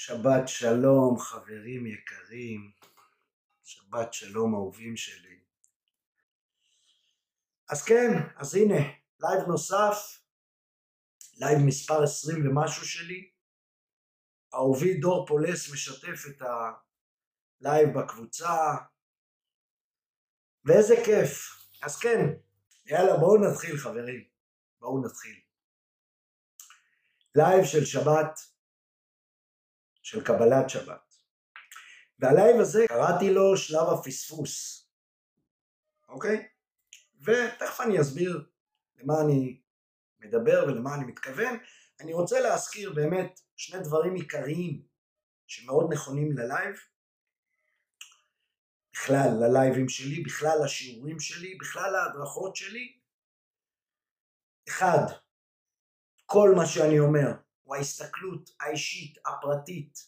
שבת שלום חברים יקרים, שבת שלום אהובים שלי. אז כן, אז הנה, לייב נוסף, לייב מספר 20 ומשהו שלי. אהובי דור פולס משתף את הלייב בקבוצה, ואיזה כיף. אז כן, יאללה בואו נתחיל חברים, בואו נתחיל. לייב של שבת, של קבלת שבת. והלייב הזה קראתי לו שלב הפספוס, אוקיי? ותכף אני אסביר למה אני מדבר ולמה אני מתכוון. אני רוצה להזכיר באמת שני דברים עיקריים שמאוד נכונים ללייב, בכלל ללייבים שלי, בכלל לשיעורים שלי, בכלל להדרכות שלי. אחד, כל מה שאני אומר הוא ההסתכלות האישית הפרטית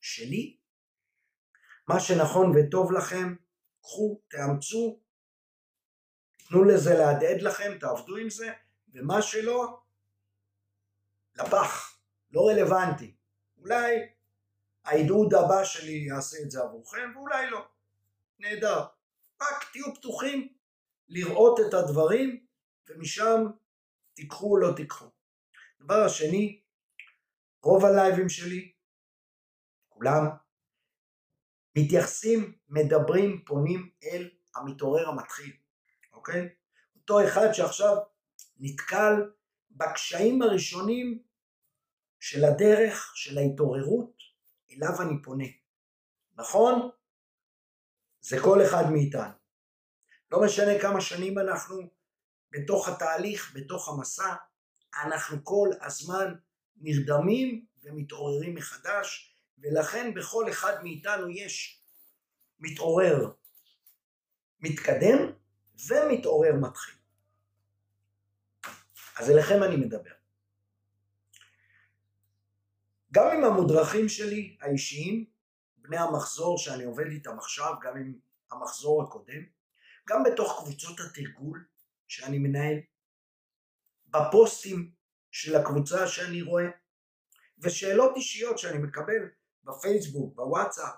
שלי. מה שנכון וטוב לכם, קחו, תאמצו, תנו לזה להדהד לכם, תעבדו עם זה, ומה שלא, לפח, לא רלוונטי. אולי העידוד הבא שלי יעשה את זה עבורכם, ואולי לא. נהדר. רק תהיו פתוחים לראות את הדברים, ומשם תיקחו או לא תיקחו. דבר השני, רוב הלייבים שלי, כולם, מתייחסים, מדברים, פונים אל המתעורר המתחיל, אוקיי? אותו אחד שעכשיו נתקל בקשיים הראשונים של הדרך, של ההתעוררות, אליו אני פונה. נכון? זה כל אחד מאיתנו. לא משנה כמה שנים אנחנו בתוך התהליך, בתוך המסע, אנחנו כל הזמן נרדמים ומתעוררים מחדש, ולכן בכל אחד מאיתנו יש מתעורר מתקדם ומתעורר מתחיל. אז אליכם אני מדבר. גם עם המודרכים שלי האישיים, בני המחזור שאני עובד איתם עכשיו, גם עם המחזור הקודם, גם בתוך קבוצות התרגול שאני מנהל, בפוסטים של הקבוצה שאני רואה, ושאלות אישיות שאני מקבל בפייסבוק, בוואטסאפ.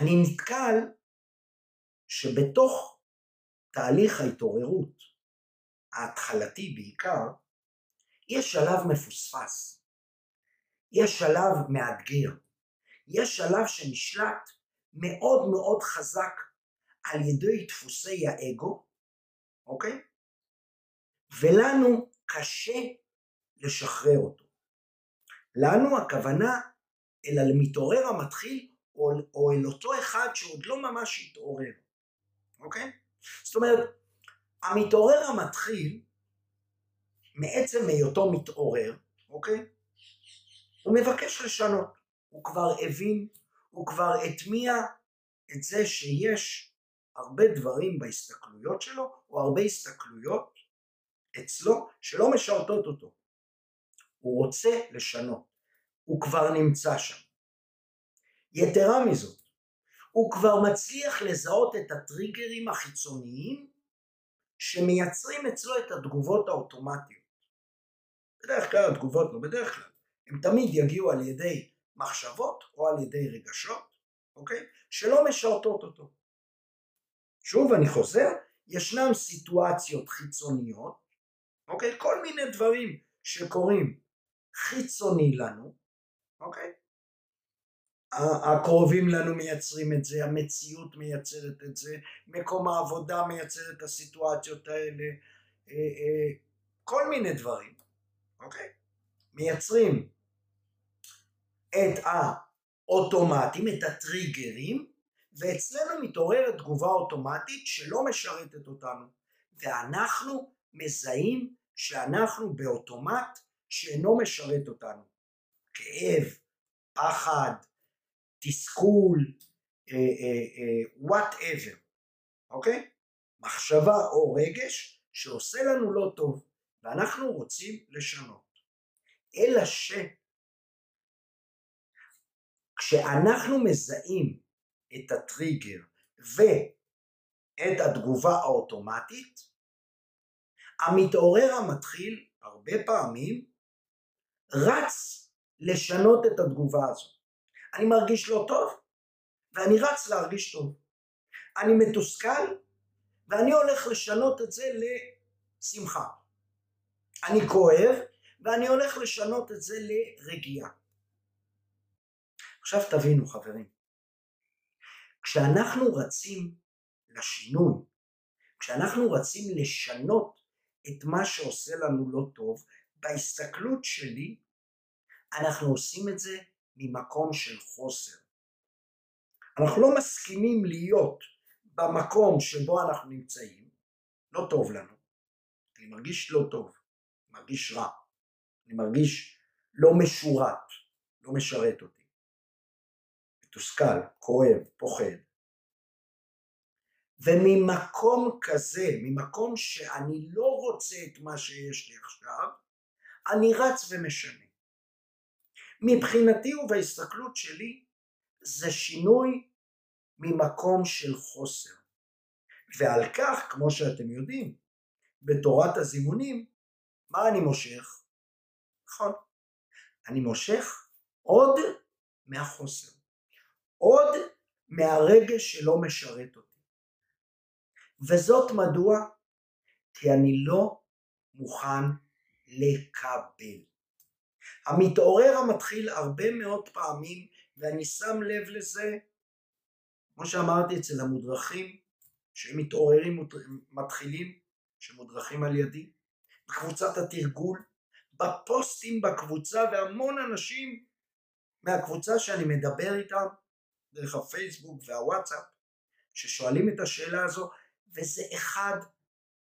אני נתקל שבתוך תהליך ההתעוררות, ההתחלתי בעיקר, יש שלב מפוספס, יש שלב מאתגר, יש שלב שנשלט מאוד מאוד חזק על ידי דפוסי האגו, אוקיי? ולנו קשה לשחרר אותו. לנו הכוונה אל המתעורר המתחיל או, או אל אותו אחד שעוד לא ממש התעורר, אוקיי? זאת אומרת, המתעורר המתחיל, מעצם היותו מתעורר, אוקיי? הוא מבקש לשנות, הוא כבר הבין, הוא כבר הטמיע את זה שיש הרבה דברים בהסתכלויות שלו, או הרבה הסתכלויות אצלו שלא משרתות אותו. הוא רוצה לשנות, הוא כבר נמצא שם. יתרה מזאת, הוא כבר מצליח לזהות את הטריגרים החיצוניים שמייצרים אצלו את התגובות האוטומטיות. בדרך כלל התגובות, לא בדרך כלל, הם תמיד יגיעו על ידי מחשבות או על ידי רגשות, אוקיי? שלא משרתות אותו. שוב אני חוזר, ישנם סיטואציות חיצוניות אוקיי? כל מיני דברים שקורים חיצוני לנו, אוקיי? הקרובים לנו מייצרים את זה, המציאות מייצרת את זה, מקום העבודה מייצר את הסיטואציות האלה, אה, אה, כל מיני דברים, אוקיי? מייצרים את האוטומטים, את הטריגרים, ואצלנו מתעוררת תגובה אוטומטית שלא משרתת אותנו, ואנחנו מזהים שאנחנו באוטומט שאינו משרת אותנו. כאב, פחד, תסכול, וואטאבר, uh, uh, אוקיי? מחשבה או רגש שעושה לנו לא טוב ואנחנו רוצים לשנות. אלא ש... כשאנחנו מזהים את הטריגר ואת התגובה האוטומטית, המתעורר המתחיל הרבה פעמים רץ לשנות את התגובה הזו. אני מרגיש לא טוב, ואני רץ להרגיש טוב. אני מתוסכל, ואני הולך לשנות את זה לשמחה. אני כואב, ואני הולך לשנות את זה לרגיעה. עכשיו תבינו חברים, כשאנחנו רצים לשינוי, כשאנחנו רצים לשנות את מה שעושה לנו לא טוב, בהסתכלות שלי אנחנו עושים את זה ממקום של חוסר. אנחנו לא מסכימים להיות במקום שבו אנחנו נמצאים, לא טוב לנו, אני מרגיש לא טוב, מרגיש רע, אני מרגיש לא משורת, לא משרת אותי, מתוסכל, כואב, פוחד. וממקום כזה, ממקום שאני לא רוצה את מה שיש לי עכשיו, אני רץ ומשנה. מבחינתי ובהסתכלות שלי זה שינוי ממקום של חוסר. ועל כך, כמו שאתם יודעים, בתורת הזימונים, מה אני מושך? נכון, אני מושך עוד מהחוסר, עוד מהרגש שלא משרת אותי. וזאת מדוע? כי אני לא מוכן לקבל. המתעורר המתחיל הרבה מאוד פעמים, ואני שם לב לזה, כמו שאמרתי אצל המודרכים, שהם מתעוררים מתחילים, שמודרכים על ידי, בקבוצת התרגול, בפוסטים בקבוצה, והמון אנשים מהקבוצה שאני מדבר איתם, דרך הפייסבוק והוואטסאפ, ששואלים את השאלה הזו, וזה אחד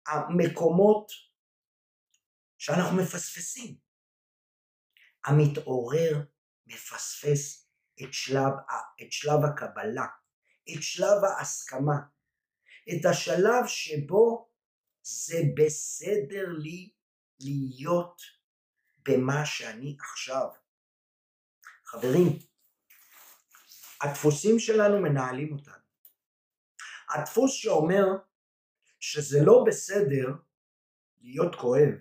המקומות שאנחנו מפספסים. המתעורר מפספס את שלב, את שלב הקבלה, את שלב ההסכמה, את השלב שבו זה בסדר לי להיות במה שאני עכשיו. חברים, הדפוסים שלנו מנהלים אותנו. הדפוס שאומר שזה לא בסדר להיות כואב,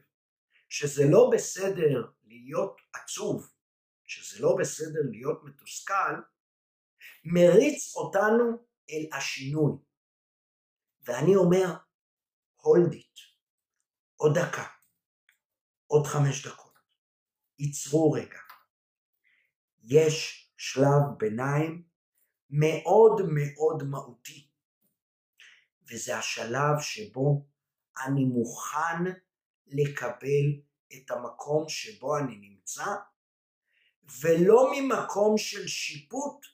שזה לא בסדר להיות עצוב, שזה לא בסדר להיות מתוסכל, מריץ אותנו אל השינוי. ואני אומר, hold it, עוד דקה, עוד חמש דקות, ייצרו רגע. יש שלב ביניים מאוד מאוד מהותי, וזה השלב שבו אני מוכן לקבל את המקום שבו אני נמצא, ולא ממקום של שיפוט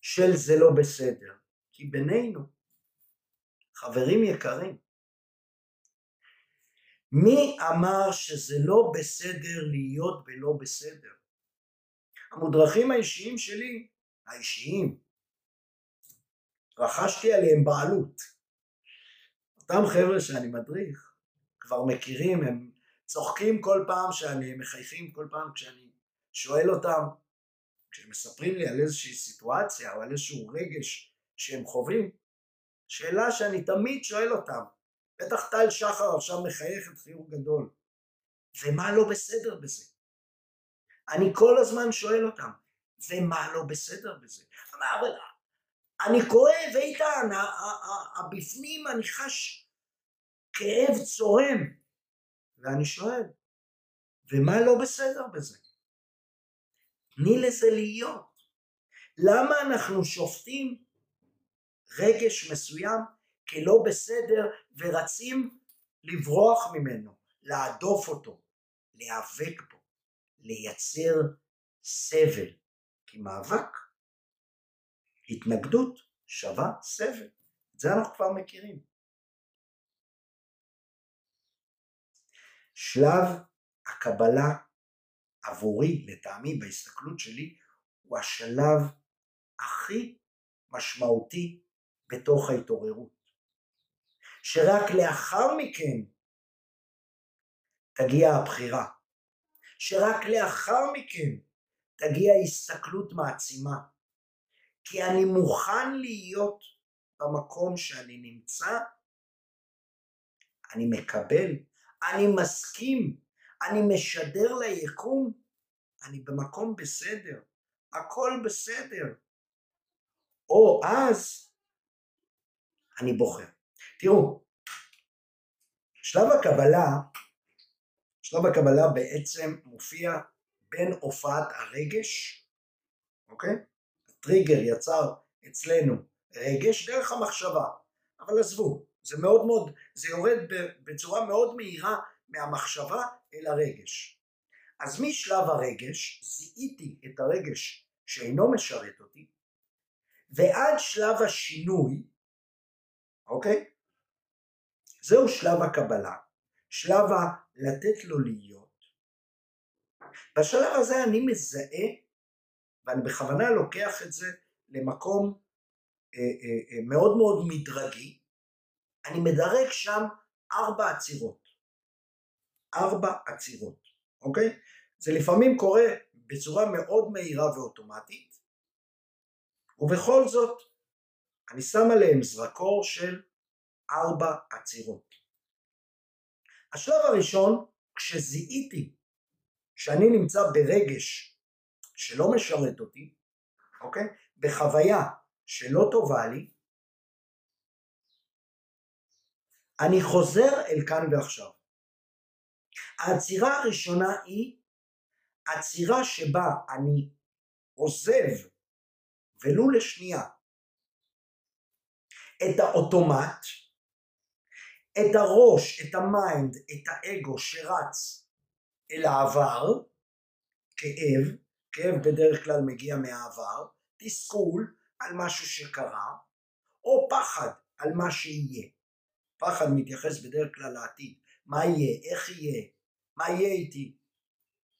של זה לא בסדר. כי בינינו, חברים יקרים, מי אמר שזה לא בסדר להיות בלא בסדר? המודרכים האישיים שלי, האישיים, רכשתי עליהם בעלות. אותם חבר'ה שאני מדריך, כבר מכירים, הם צוחקים כל פעם שאני, מחייכים כל פעם כשאני שואל אותם, כשהם מספרים לי על איזושהי סיטואציה או על איזשהו רגש שהם חווים, שאלה שאני תמיד שואל אותם, בטח טל שחר עכשיו מחייכת חיוך גדול, ומה לא בסדר בזה? אני כל הזמן שואל אותם, ומה לא בסדר בזה? אבל אני כואב, איתן, הבפנים אני חש כאב צורם. ואני שואל, ומה לא בסדר בזה? תני לזה להיות. למה אנחנו שופטים רגש מסוים כלא בסדר ורצים לברוח ממנו, להדוף אותו, להיאבק בו, לייצר סבל? כי מאבק, התנגדות שווה סבל. את זה אנחנו כבר מכירים. שלב הקבלה עבורי, לטעמי, בהסתכלות שלי, הוא השלב הכי משמעותי בתוך ההתעוררות. שרק לאחר מכן תגיע הבחירה. שרק לאחר מכן תגיע הסתכלות מעצימה. כי אני מוכן להיות במקום שאני נמצא, אני מקבל אני מסכים, אני משדר ליקום אני במקום בסדר, הכל בסדר. או אז אני בוחר. תראו, שלב הקבלה, שלב הקבלה בעצם מופיע בין הופעת הרגש, אוקיי? הטריגר יצר אצלנו רגש דרך המחשבה, אבל עזבו, זה מאוד מאוד, זה יורד בצורה מאוד מהירה מהמחשבה אל הרגש. אז משלב הרגש, זיהיתי את הרגש שאינו משרת אותי, ועד שלב השינוי, אוקיי? זהו שלב הקבלה, שלב הלתת לו להיות. בשלב הזה אני מזהה, ואני בכוונה לוקח את זה למקום אה, אה, אה, מאוד מאוד מדרגי, אני מדרג שם ארבע עצירות. ארבע עצירות, אוקיי? זה לפעמים קורה בצורה מאוד מהירה ואוטומטית, ובכל זאת אני שם עליהם זרקור של ארבע עצירות. השלב הראשון, כשזיהיתי שאני נמצא ברגש שלא משרת אותי, אוקיי? בחוויה שלא טובה לי, אני חוזר אל כאן ועכשיו. העצירה הראשונה היא עצירה שבה אני עוזב ולו לשנייה את האוטומט, את הראש, את ה mind, את האגו שרץ אל העבר, כאב, כאב בדרך כלל מגיע מהעבר, תסכול על משהו שקרה, או פחד על מה שיהיה. פחד מתייחס בדרך כלל לעתיד, מה יהיה, איך יהיה, מה יהיה איתי,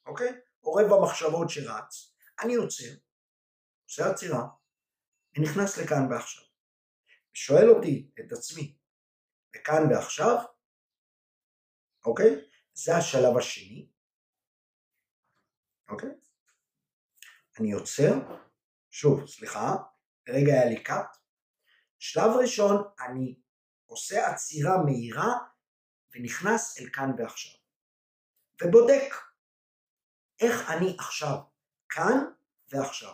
אוקיי? עורב במחשבות שרץ, אני עוצר, עושה עצירה, ונכנס לכאן ועכשיו. ושואל אותי, את עצמי, וכאן ועכשיו, אוקיי? זה השלב השני, אוקיי? אני עוצר, שוב, סליחה, רגע היה לי קאט. שלב ראשון, אני עושה עצירה מהירה ונכנס אל כאן ועכשיו. ובודק איך אני עכשיו, כאן ועכשיו.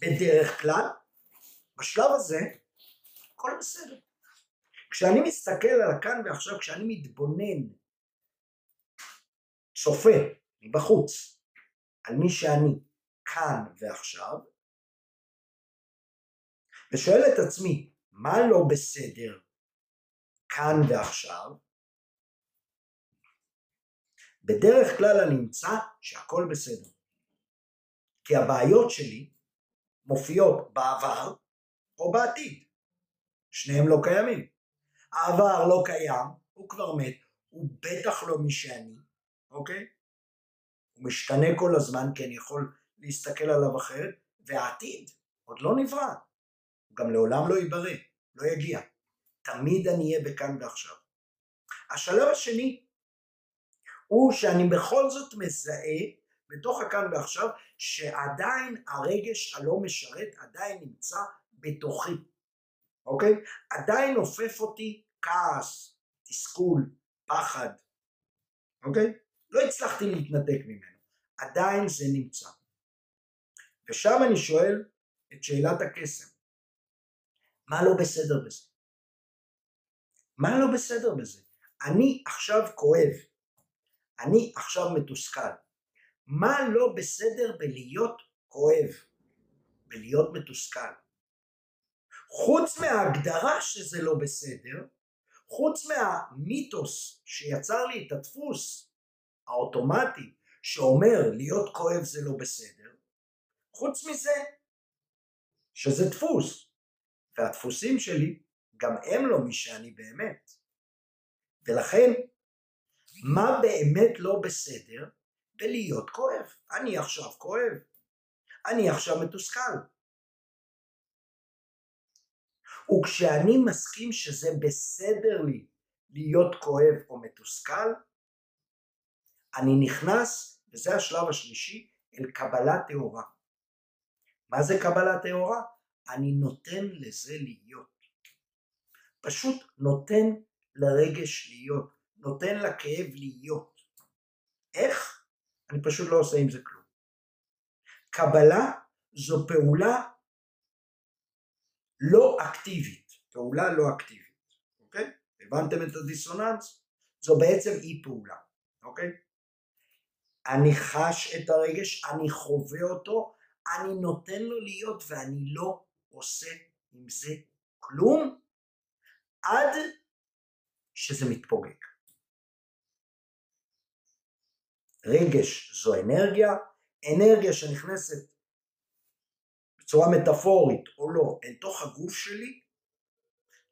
בדרך כלל, בשלב הזה, הכל בסדר. כשאני מסתכל על הכאן ועכשיו, כשאני מתבונן, צופה מבחוץ על מי שאני כאן ועכשיו, ושואל את עצמי, מה לא בסדר כאן ועכשיו? בדרך כלל אני אמצא שהכל בסדר. כי הבעיות שלי מופיעות בעבר או בעתיד. שניהם לא קיימים. העבר לא קיים, הוא כבר מת, הוא בטח לא מי שאני, אוקיי? הוא משתנה כל הזמן כי אני יכול להסתכל עליו אחרת, והעתיד עוד לא נברא. הוא גם לעולם לא ייברא, לא יגיע. תמיד אני אהיה בכאן ועכשיו. השלב השני הוא שאני בכל זאת מזהה בתוך הכאן ועכשיו שעדיין הרגש הלא משרת עדיין נמצא בתוכי, אוקיי? עדיין עופף אותי כעס, תסכול, פחד, אוקיי? לא הצלחתי להתנתק ממנו, עדיין זה נמצא. ושם אני שואל את שאלת הקסם, מה לא בסדר בזה? מה לא בסדר בזה? אני עכשיו כואב, אני עכשיו מתוסכל. מה לא בסדר בלהיות כואב, בלהיות מתוסכל? חוץ מההגדרה שזה לא בסדר, חוץ מהמיתוס שיצר לי את הדפוס האוטומטי שאומר להיות כואב זה לא בסדר, חוץ מזה שזה דפוס, והדפוסים שלי גם הם לא מי שאני באמת. ולכן, מה באמת לא בסדר בלהיות כואב? אני עכשיו כואב. אני עכשיו מתוסכל. וכשאני מסכים שזה בסדר לי להיות כואב או מתוסכל, אני נכנס, וזה השלב השלישי, אל קבלה טהורה. מה זה קבלה טהורה? אני נותן לזה להיות. פשוט נותן לרגש להיות, נותן לכאב להיות. איך? אני פשוט לא עושה עם זה כלום. קבלה זו פעולה לא אקטיבית, פעולה לא אקטיבית, אוקיי? הבנתם את הדיסוננס? זו בעצם אי פעולה, אוקיי? אני חש את הרגש, אני חווה אותו, אני נותן לו להיות ואני לא עושה עם זה כלום עד שזה מתפוגג. רגש זו אנרגיה, אנרגיה שנכנסת בצורה מטאפורית או לא אל תוך הגוף שלי,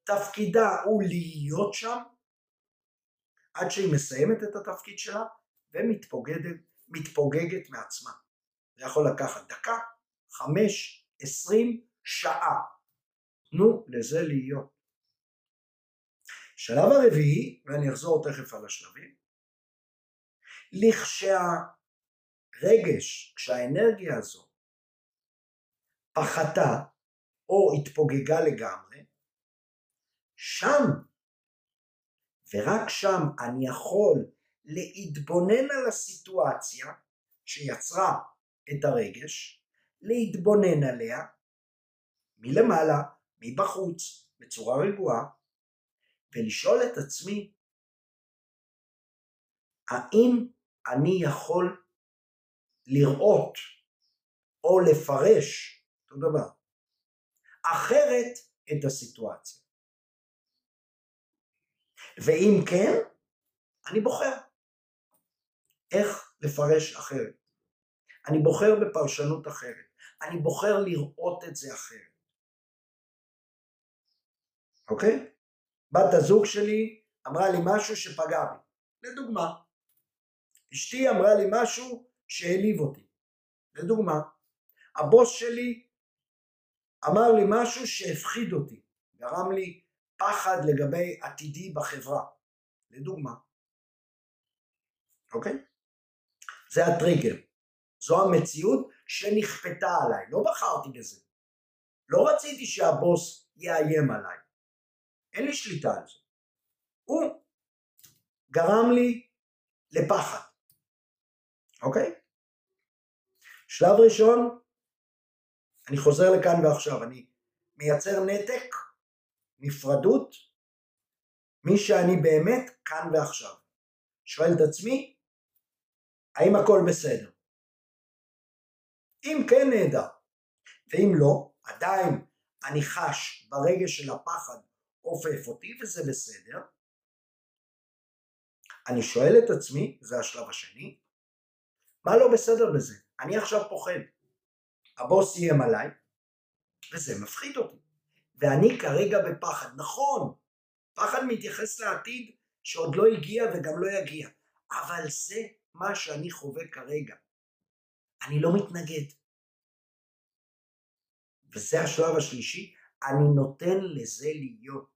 תפקידה הוא להיות שם עד שהיא מסיימת את התפקיד שלה ומתפוגגת מעצמה. זה יכול לקחת דקה, חמש, עשרים, שעה. תנו לזה להיות. שלב הרביעי, ואני אחזור תכף על השלבים, לכשהרגש, כשהאנרגיה הזו פחתה או התפוגגה לגמרי, שם ורק שם אני יכול להתבונן על הסיטואציה שיצרה את הרגש, להתבונן עליה מלמעלה, מבחוץ, בצורה רגועה, ולשאול את עצמי, האם אני יכול לראות או לפרש, אותו דבר, אחרת את הסיטואציה. ואם כן, אני בוחר איך לפרש אחרת. אני בוחר בפרשנות אחרת. אני בוחר לראות את זה אחרת. אוקיי? בת הזוג שלי אמרה לי משהו שפגע בי. לדוגמה, אשתי אמרה לי משהו שהעליב אותי. לדוגמה, הבוס שלי אמר לי משהו שהפחיד אותי, גרם לי פחד לגבי עתידי בחברה. לדוגמה. אוקיי? זה הטריגר. זו המציאות שנכפתה עליי. לא בחרתי בזה. לא רציתי שהבוס יאיים עליי. אין לי שליטה על זה. הוא גרם לי לפחד. אוקיי? שלב ראשון, אני חוזר לכאן ועכשיו, אני מייצר נתק, נפרדות, מי שאני באמת כאן ועכשיו. שואל את עצמי, האם הכל בסדר? אם כן נהדר, ואם לא, עדיין אני חש ברגש של הפחד עופף אותי וזה בסדר, אני שואל את עצמי, זה השלב השני, מה לא בסדר בזה? אני עכשיו פוחד. הבוס איים עליי, וזה מפחיד אותי. ואני כרגע בפחד. נכון, פחד מתייחס לעתיד שעוד לא הגיע וגם לא יגיע, אבל זה מה שאני חווה כרגע. אני לא מתנגד. וזה השלב השלישי, אני נותן לזה להיות.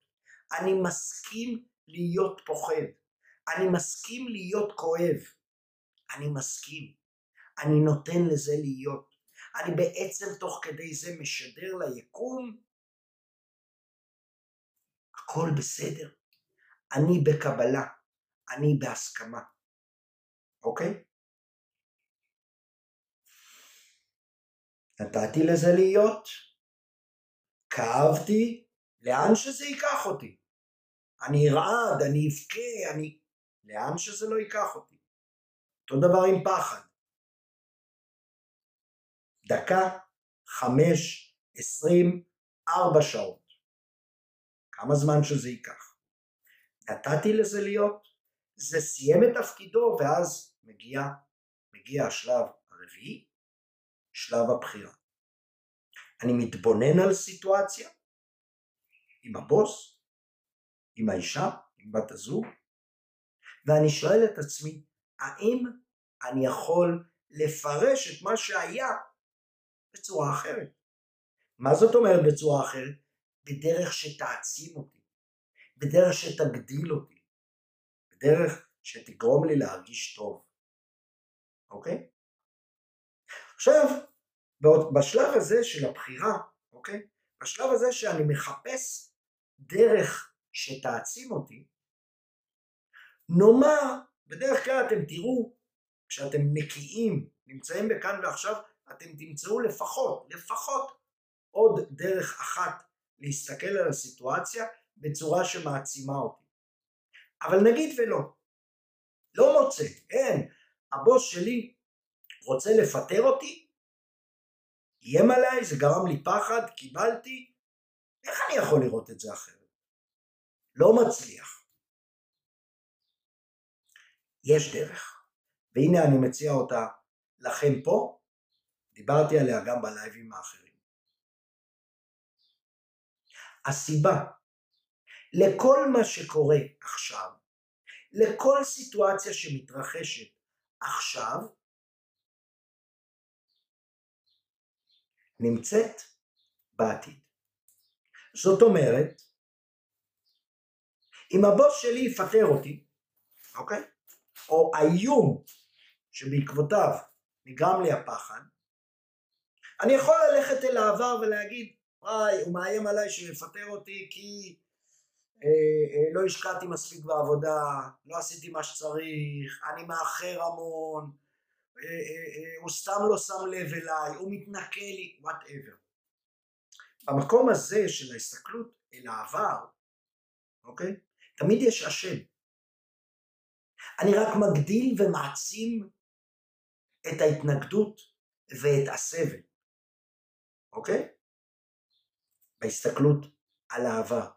אני מסכים להיות פוחד. אני מסכים להיות כואב. אני מסכים. אני נותן לזה להיות. אני בעצם תוך כדי זה משדר ליקום, הכל בסדר. אני בקבלה, אני בהסכמה, אוקיי? נתתי לזה להיות, כאבתי, לאן שזה ייקח אותי. אני ארעד, אני אבכה, אני... לאן שזה לא ייקח אותי. אותו דבר עם פחד. דקה, חמש, עשרים, ארבע שעות. כמה זמן שזה ייקח. נתתי לזה להיות, זה סיים את תפקידו ואז מגיע, מגיע השלב הרביעי, שלב הבחירה. אני מתבונן על סיטואציה עם הבוס, עם האישה, עם בת הזוג, ואני שואל את עצמי, האם אני יכול לפרש את מה שהיה בצורה אחרת? מה זאת אומרת בצורה אחרת? בדרך שתעצים אותי, בדרך שתגדיל אותי, בדרך שתגרום לי להרגיש טוב, אוקיי? עכשיו, בשלב הזה של הבחירה, אוקיי? בשלב הזה שאני מחפש דרך שתעצים אותי, נאמר, בדרך כלל אתם תראו, כשאתם נקיים, נמצאים בכאן ועכשיו, אתם תמצאו לפחות, לפחות עוד דרך אחת להסתכל על הסיטואציה בצורה שמעצימה אותי. אבל נגיד ולא, לא מוצא, אין, הבוס שלי רוצה לפטר אותי, איים עליי, זה גרם לי פחד, קיבלתי, איך אני יכול לראות את זה אחרת? לא מצליח. יש דרך, והנה אני מציע אותה לכם פה, דיברתי עליה גם בלייבים האחרים. הסיבה. לכל מה שקורה עכשיו, לכל סיטואציה שמתרחשת עכשיו, נמצאת בעתיד. זאת אומרת, אם הבוס שלי יפטר אותי, אוקיי? או האיום שבעקבותיו נגרם לי הפחד, אני יכול ללכת אל העבר ולהגיד, וואי, הוא מאיים עליי שיפטר אותי כי אה, אה, לא השקעתי מספיק בעבודה, לא עשיתי מה שצריך, אני מאחר המון, אה, אה, אה, הוא סתם לא שם לב אליי, הוא מתנכל לי, whatever. במקום הזה של ההסתכלות אל העבר, אוקיי? תמיד יש אשם. אני רק מגדיל ומעצים את ההתנגדות ואת הסבל, אוקיי? בהסתכלות על העבר.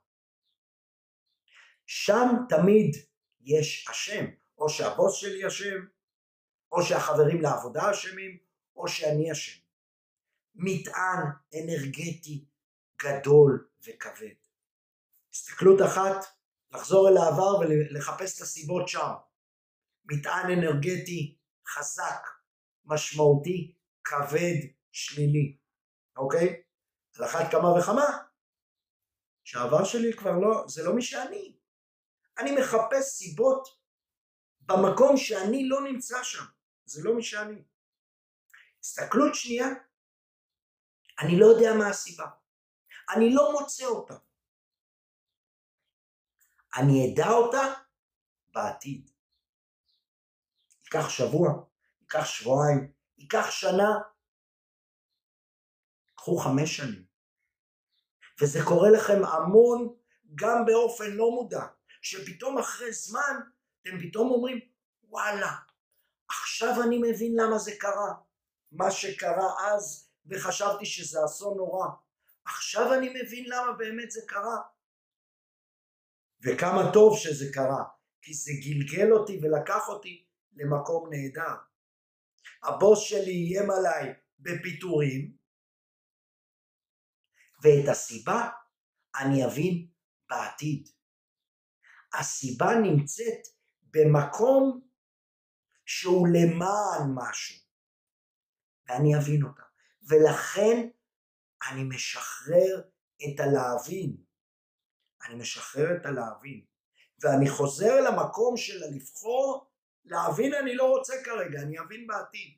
שם תמיד יש אשם, או שהבוס שלי אשם, או שהחברים לעבודה אשמים, או שאני אשם. מטען אנרגטי גדול וכבד. הסתכלות אחת, לחזור אל העבר ולחפש את הסיבות שם. מטען אנרגטי חזק, משמעותי, כבד, שלילי, אוקיי? על אחת כמה וכמה, שהעבר שלי כבר לא, זה לא מי שאני. אני מחפש סיבות במקום שאני לא נמצא שם, זה לא מי שאני. הסתכלות שנייה, אני לא יודע מה הסיבה, אני לא מוצא אותה. אני אדע אותה בעתיד. ייקח שבוע, ייקח שבועיים, ייקח שנה, קחו חמש שנים. וזה קורה לכם המון גם באופן לא מודע, שפתאום אחרי זמן אתם פתאום אומרים וואלה, עכשיו אני מבין למה זה קרה. מה שקרה אז וחשבתי שזה אסון נורא. עכשיו אני מבין למה באמת זה קרה. וכמה טוב שזה קרה, כי זה גלגל אותי ולקח אותי למקום נהדר. הבוס שלי איים עליי בפיטורים, ואת הסיבה אני אבין בעתיד. הסיבה נמצאת במקום שהוא למען משהו, ואני אבין אותה. ולכן אני משחרר את הלהבין. אני משחרר את הלהבין. ואני חוזר למקום של הלבחור, להבין אני לא רוצה כרגע, אני אבין בעתיד.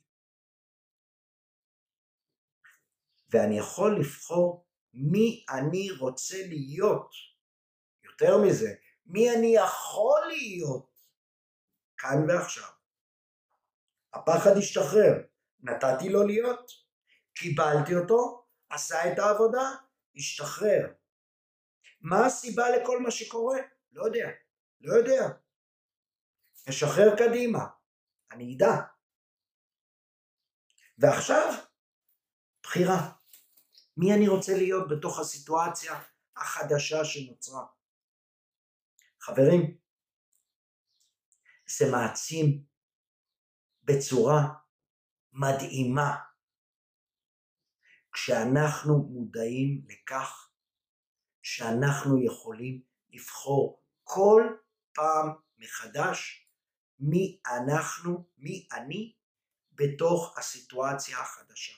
ואני יכול לבחור מי אני רוצה להיות. יותר מזה, מי אני יכול להיות כאן ועכשיו. הפחד השתחרר, נתתי לו להיות, קיבלתי אותו, עשה את העבודה, השתחרר. מה הסיבה לכל מה שקורה? לא יודע, לא יודע. משחרר קדימה, אני אדע. ועכשיו, בחירה. מי אני רוצה להיות בתוך הסיטואציה החדשה שנוצרה. חברים, זה מעצים בצורה מדהימה כשאנחנו מודעים לכך שאנחנו יכולים לבחור כל פעם מחדש מי אנחנו, מי אני, בתוך הסיטואציה החדשה.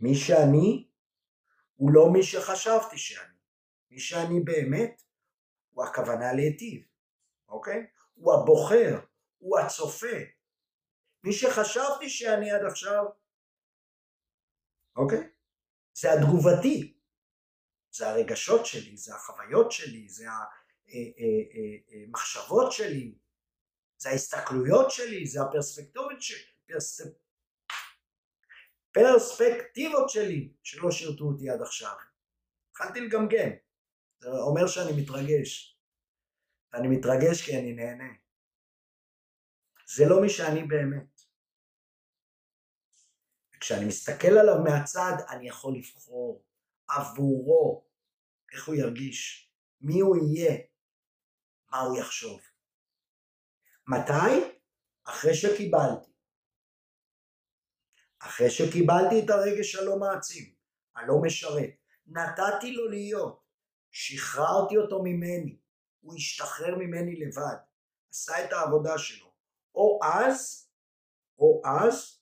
מי שאני הוא לא מי שחשבתי שאני. מי שאני באמת הוא הכוונה להיטיב, אוקיי? הוא הבוחר, הוא הצופה. מי שחשבתי שאני עד עכשיו, אוקיי? זה התגובתי, זה הרגשות שלי, זה החוויות שלי, זה המחשבות אה, אה, אה, שלי. זה ההסתכלויות שלי, זה הפרספקטיבות שלי, פרס... פרספקטיבות שלי שלא שירתו אותי עד עכשיו. התחלתי לגמגם, זה אומר שאני מתרגש. אני מתרגש כי אני נהנה. זה לא מי שאני באמת. כשאני מסתכל עליו מהצד, אני יכול לבחור עבורו איך הוא ירגיש, מי הוא יהיה, מה הוא יחשוב. מתי? אחרי שקיבלתי. אחרי שקיבלתי את הרגש הלא מעצים, הלא משרת, נתתי לו להיות, שחררתי אותו ממני, הוא השתחרר ממני לבד, עשה את העבודה שלו. או אז, או אז,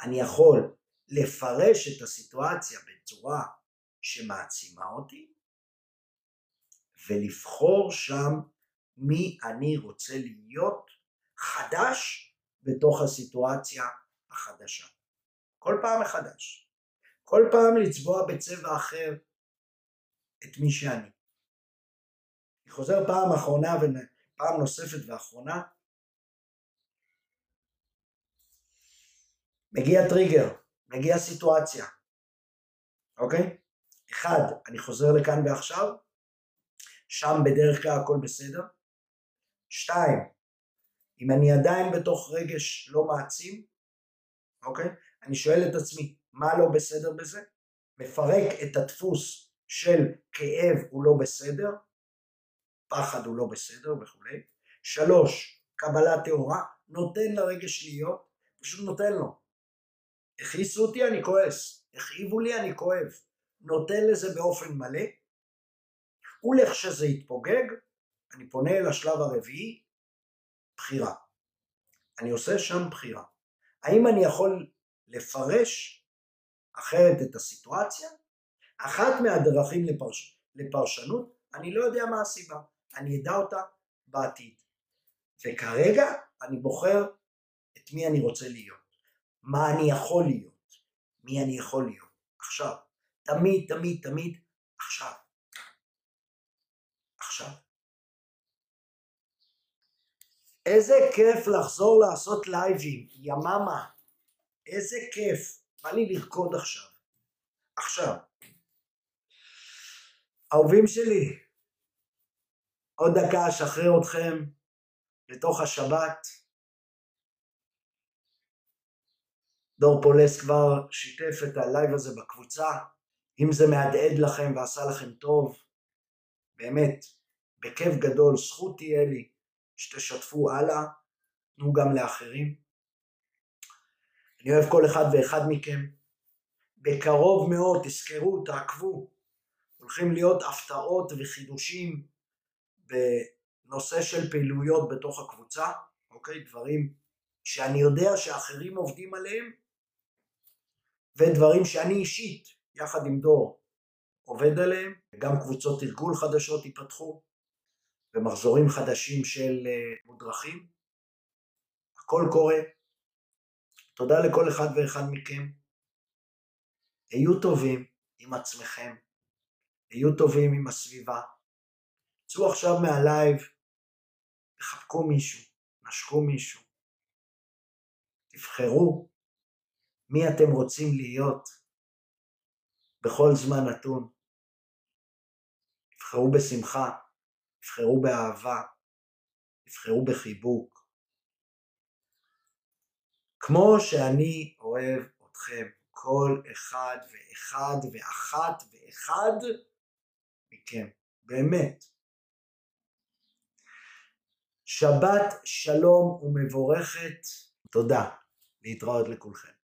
אני יכול לפרש את הסיטואציה בצורה שמעצימה אותי, ולבחור שם מי אני רוצה להיות חדש בתוך הסיטואציה החדשה. כל פעם מחדש. כל פעם לצבוע בצבע אחר את מי שאני. חוזר פעם אחרונה ופעם נוספת ואחרונה. מגיע טריגר, מגיע סיטואציה, אוקיי? אחד, אני חוזר לכאן ועכשיו, שם בדרך כלל הכל בסדר. שתיים, אם אני עדיין בתוך רגש לא מעצים, אוקיי? אני שואל את עצמי, מה לא בסדר בזה? מפרק את הדפוס של כאב הוא לא בסדר, פחד הוא לא בסדר וכולי. שלוש, קבלה טהורה, נותן לרגש להיות, פשוט נותן לו. הכעיסו אותי אני כועס, הכאיבו לי אני כואב, נותן לזה באופן מלא, ולכשזה יתפוגג, אני פונה אל השלב הרביעי, בחירה. אני עושה שם בחירה. האם אני יכול לפרש אחרת את הסיטואציה? אחת מהדרכים לפרש... לפרשנות, אני לא יודע מה הסיבה, אני אדע אותה בעתיד. וכרגע אני בוחר את מי אני רוצה להיות, מה אני יכול להיות, מי אני יכול להיות, עכשיו, תמיד תמיד תמיד עכשיו. עכשיו. איזה כיף לחזור לעשות לייבים, יממה. איזה כיף. בא לי לרקוד עכשיו. עכשיו. אהובים שלי, עוד דקה אשחרר אתכם לתוך השבת. דור פולס כבר שיתף את הלייב הזה בקבוצה. אם זה מהדהד לכם ועשה לכם טוב, באמת, בכיף גדול, זכות תהיה לי שתשתפו הלאה, תנו גם לאחרים. אני אוהב כל אחד ואחד מכם. בקרוב מאוד, תזכרו, תעקבו, הולכים להיות הפתעות וחידושים בנושא של פעילויות בתוך הקבוצה, אוקיי? דברים שאני יודע שאחרים עובדים עליהם, ודברים שאני אישית, יחד עם דור, עובד עליהם, גם קבוצות תרגול חדשות ייפתחו, ומחזורים חדשים של אה, מודרכים. הכל קורה. תודה לכל אחד ואחד מכם. היו טובים עם עצמכם, היו טובים עם הסביבה. צאו עכשיו מהלייב, תחבקו מישהו, נשקו מישהו. תבחרו מי אתם רוצים להיות בכל זמן נתון. תבחרו בשמחה. תבחרו באהבה, תבחרו בחיבוק. כמו שאני אוהב אתכם, כל אחד ואחד ואחת ואחד מכם, באמת. שבת שלום ומבורכת, תודה, להתראות לכולכם.